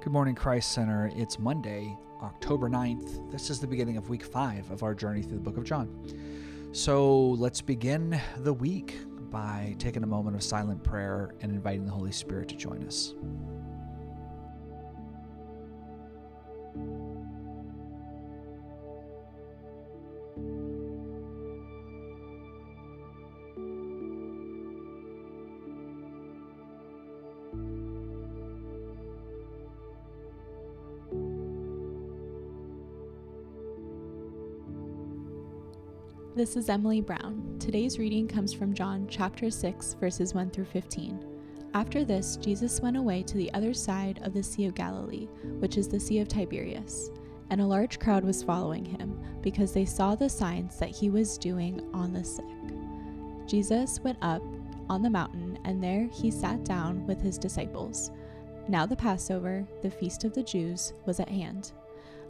Good morning, Christ Center. It's Monday, October 9th. This is the beginning of week five of our journey through the book of John. So let's begin the week by taking a moment of silent prayer and inviting the Holy Spirit to join us. This is Emily Brown. Today's reading comes from John chapter 6, verses 1 through 15. After this, Jesus went away to the other side of the Sea of Galilee, which is the Sea of Tiberias, and a large crowd was following him, because they saw the signs that he was doing on the sick. Jesus went up on the mountain, and there he sat down with his disciples. Now the Passover, the feast of the Jews, was at hand.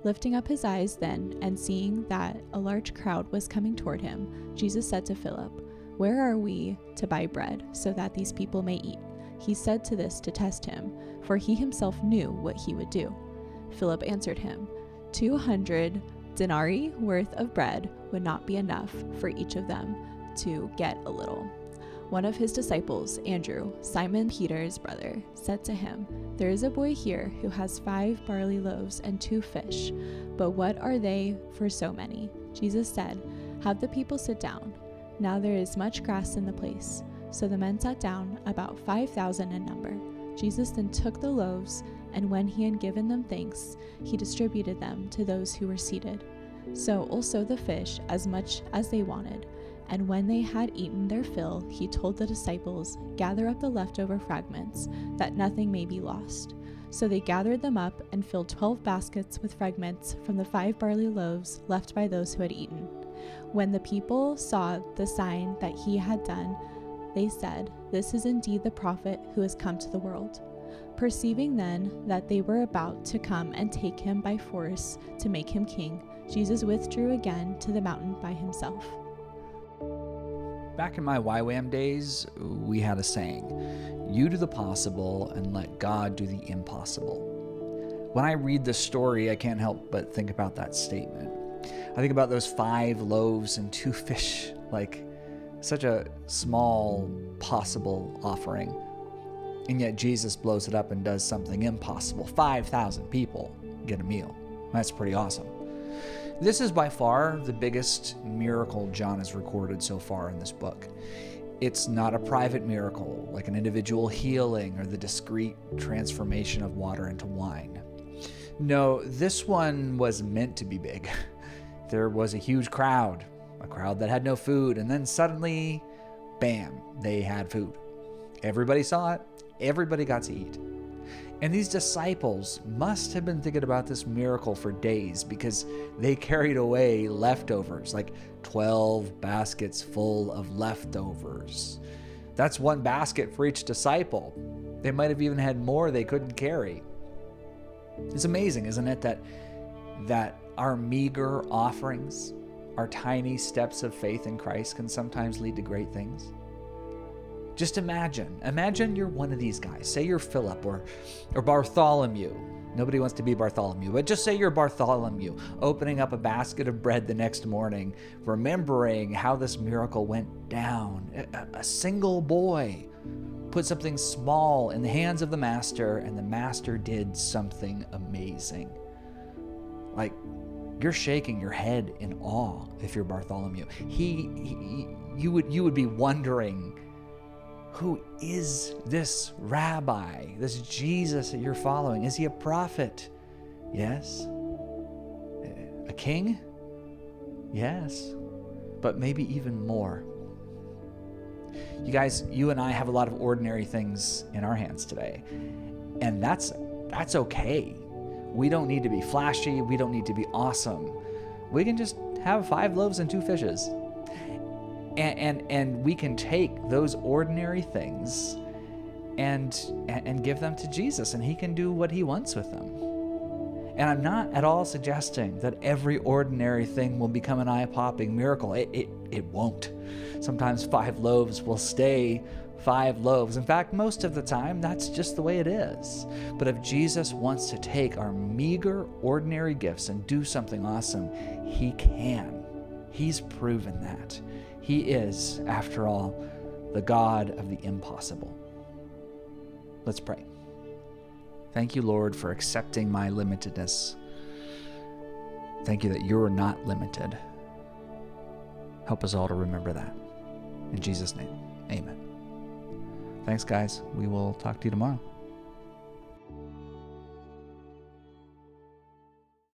Lifting up his eyes then, and seeing that a large crowd was coming toward him, Jesus said to Philip, Where are we to buy bread, so that these people may eat? He said to this to test him, for he himself knew what he would do. Philip answered him, Two hundred denarii worth of bread would not be enough for each of them to get a little. One of his disciples, Andrew, Simon Peter's brother, said to him, There is a boy here who has five barley loaves and two fish, but what are they for so many? Jesus said, Have the people sit down. Now there is much grass in the place. So the men sat down, about five thousand in number. Jesus then took the loaves, and when he had given them thanks, he distributed them to those who were seated. So also the fish, as much as they wanted. And when they had eaten their fill, he told the disciples, Gather up the leftover fragments, that nothing may be lost. So they gathered them up and filled twelve baskets with fragments from the five barley loaves left by those who had eaten. When the people saw the sign that he had done, they said, This is indeed the prophet who has come to the world. Perceiving then that they were about to come and take him by force to make him king, Jesus withdrew again to the mountain by himself. Back in my YWAM days, we had a saying You do the possible and let God do the impossible. When I read this story, I can't help but think about that statement. I think about those five loaves and two fish, like such a small possible offering. And yet Jesus blows it up and does something impossible. 5,000 people get a meal. That's pretty awesome. This is by far the biggest miracle John has recorded so far in this book. It's not a private miracle, like an individual healing or the discrete transformation of water into wine. No, this one was meant to be big. There was a huge crowd, a crowd that had no food, and then suddenly, bam, they had food. Everybody saw it, everybody got to eat. And these disciples must have been thinking about this miracle for days because they carried away leftovers, like 12 baskets full of leftovers. That's one basket for each disciple. They might have even had more they couldn't carry. It's amazing, isn't it, that that our meager offerings, our tiny steps of faith in Christ can sometimes lead to great things? Just imagine. Imagine you're one of these guys. Say you're Philip or, or Bartholomew. Nobody wants to be Bartholomew, but just say you're Bartholomew, opening up a basket of bread the next morning, remembering how this miracle went down. A, a single boy put something small in the hands of the master, and the master did something amazing. Like, you're shaking your head in awe if you're Bartholomew. He, he you would you would be wondering who is this rabbi, this Jesus that you're following? Is he a prophet? Yes. A king? Yes. But maybe even more. You guys, you and I have a lot of ordinary things in our hands today. And that's that's okay. We don't need to be flashy, we don't need to be awesome. We can just have five loaves and two fishes and, and and we can take those ordinary things and and give them to Jesus and he can do what he wants with them. And I'm not at all suggesting that every ordinary thing will become an eye-popping miracle. It, it, it won't. Sometimes five loaves will stay five loaves. In fact, most of the time, that's just the way it is. But if Jesus wants to take our meager, ordinary gifts and do something awesome, he can. He's proven that. He is, after all, the God of the impossible. Let's pray. Thank you, Lord, for accepting my limitedness. Thank you that you're not limited. Help us all to remember that. In Jesus' name, amen. Thanks, guys. We will talk to you tomorrow.